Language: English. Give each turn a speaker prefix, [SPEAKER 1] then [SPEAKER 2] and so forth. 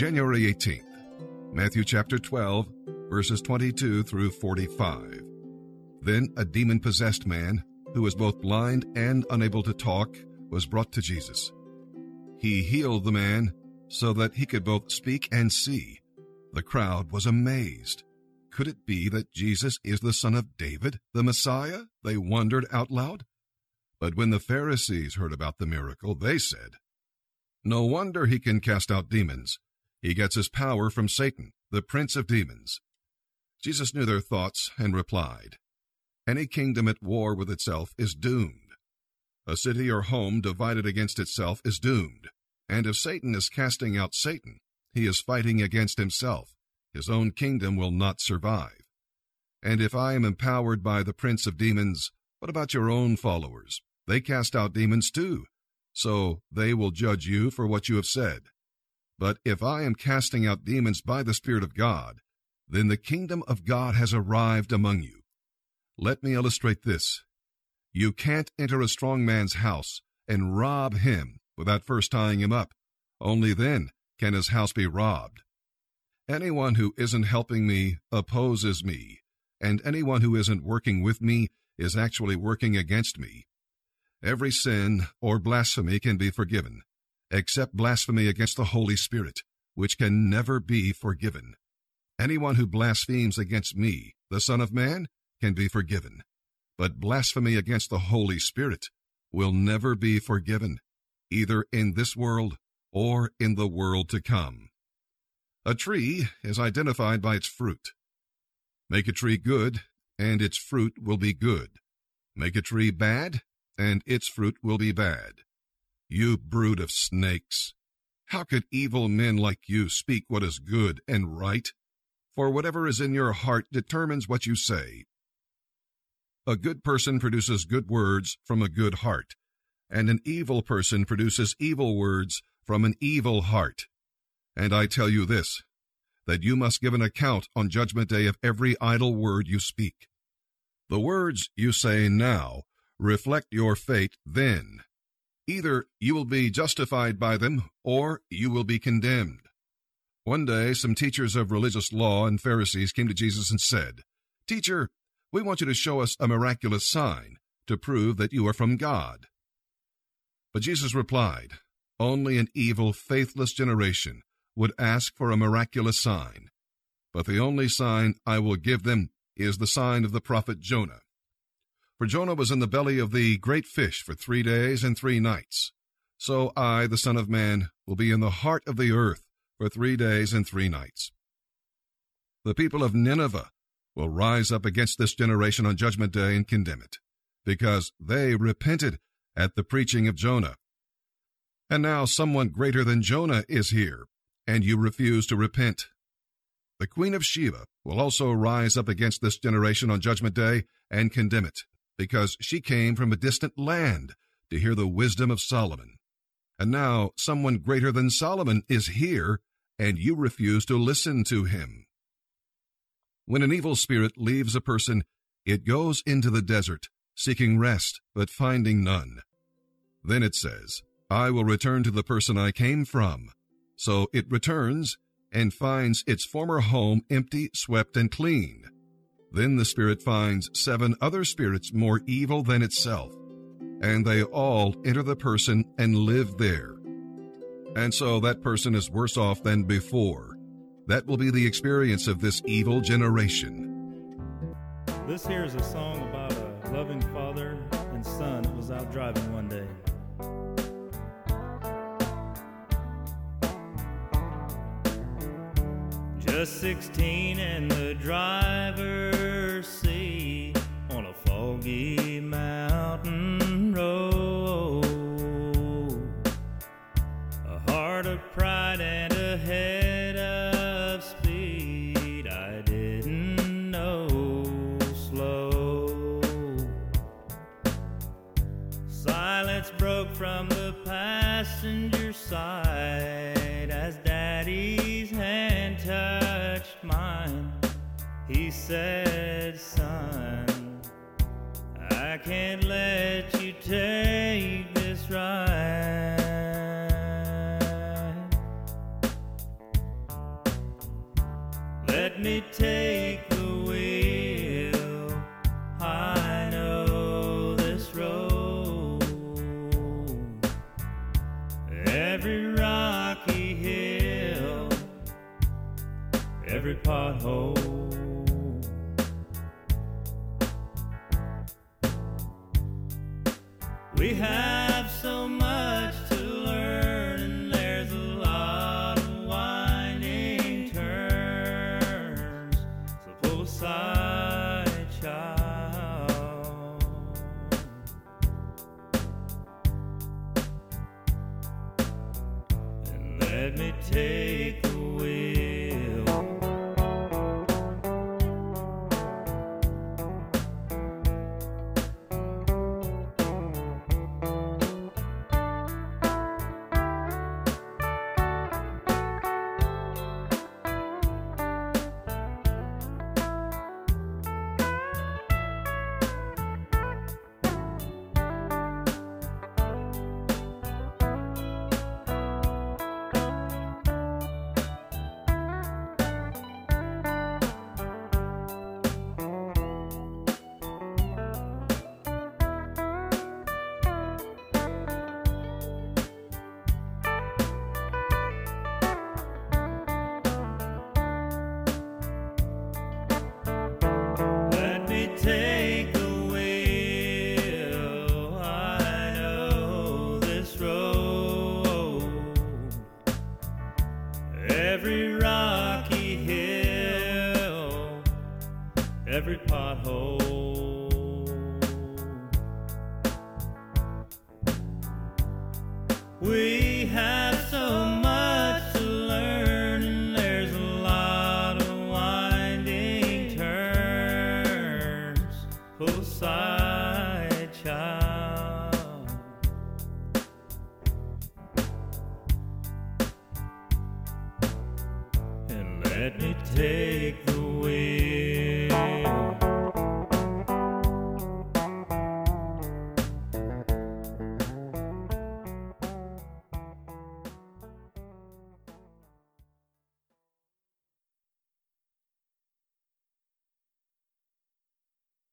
[SPEAKER 1] January 18th, Matthew chapter 12, verses 22 through 45. Then a demon possessed man, who was both blind and unable to talk, was brought to Jesus. He healed the man so that he could both speak and see. The crowd was amazed. Could it be that Jesus is the son of David, the Messiah? They wondered out loud. But when the Pharisees heard about the miracle, they said, No wonder he can cast out demons. He gets his power from Satan, the prince of demons. Jesus knew their thoughts and replied, Any kingdom at war with itself is doomed. A city or home divided against itself is doomed. And if Satan is casting out Satan, he is fighting against himself. His own kingdom will not survive. And if I am empowered by the prince of demons, what about your own followers? They cast out demons too, so they will judge you for what you have said. But if I am casting out demons by the Spirit of God, then the kingdom of God has arrived among you. Let me illustrate this. You can't enter a strong man's house and rob him without first tying him up. Only then can his house be robbed. Anyone who isn't helping me opposes me, and anyone who isn't working with me is actually working against me. Every sin or blasphemy can be forgiven, except blasphemy against the Holy Spirit, which can never be forgiven. Anyone who blasphemes against me, the Son of Man, can be forgiven, but blasphemy against the Holy Spirit will never be forgiven, either in this world or in the world to come. A tree is identified by its fruit. Make a tree good, and its fruit will be good. Make a tree bad, and its fruit will be bad. You brood of snakes! How could evil men like you speak what is good and right? For whatever is in your heart determines what you say. A good person produces good words from a good heart, and an evil person produces evil words from an evil heart. And I tell you this, that you must give an account on Judgment Day of every idle word you speak. The words you say now reflect your fate then. Either you will be justified by them or you will be condemned. One day, some teachers of religious law and Pharisees came to Jesus and said, Teacher, we want you to show us a miraculous sign to prove that you are from God. But Jesus replied, Only an evil, faithless generation would ask for a miraculous sign. But the only sign I will give them is the sign of the prophet Jonah. For Jonah was in the belly of the great fish for three days and three nights. So I, the Son of Man, will be in the heart of the earth for three days and three nights. The people of Nineveh will rise up against this generation on Judgment Day and condemn it, because they repented at the preaching of Jonah. And now someone greater than Jonah is here, and you refuse to repent. The Queen of Sheba will also rise up against this generation on Judgment Day and condemn it because she came from a distant land to hear the wisdom of Solomon. And now someone greater than Solomon is here, and you refuse to listen to him. When an evil spirit leaves a person, it goes into the desert, seeking rest, but finding none. Then it says, I will return to the person I came from. So it returns and finds its former home empty, swept, and clean. Then the spirit finds seven other spirits more evil than itself, and they all enter the person and live there. And so that person is worse off than before. That will be the experience of this evil generation.
[SPEAKER 2] This here is a song about a loving father and son that was out driving one day. Just 16 and the driver's seat on a foggy mountain said, Son, I can't let you take this ride. Let me take the wheel. I know this road. Every rocky hill, every pothole. We have so much to learn, and there's a lot of winding turns. So pull child. And let me take We have so much to learn, and there's a lot of winding turns. Child. And let me take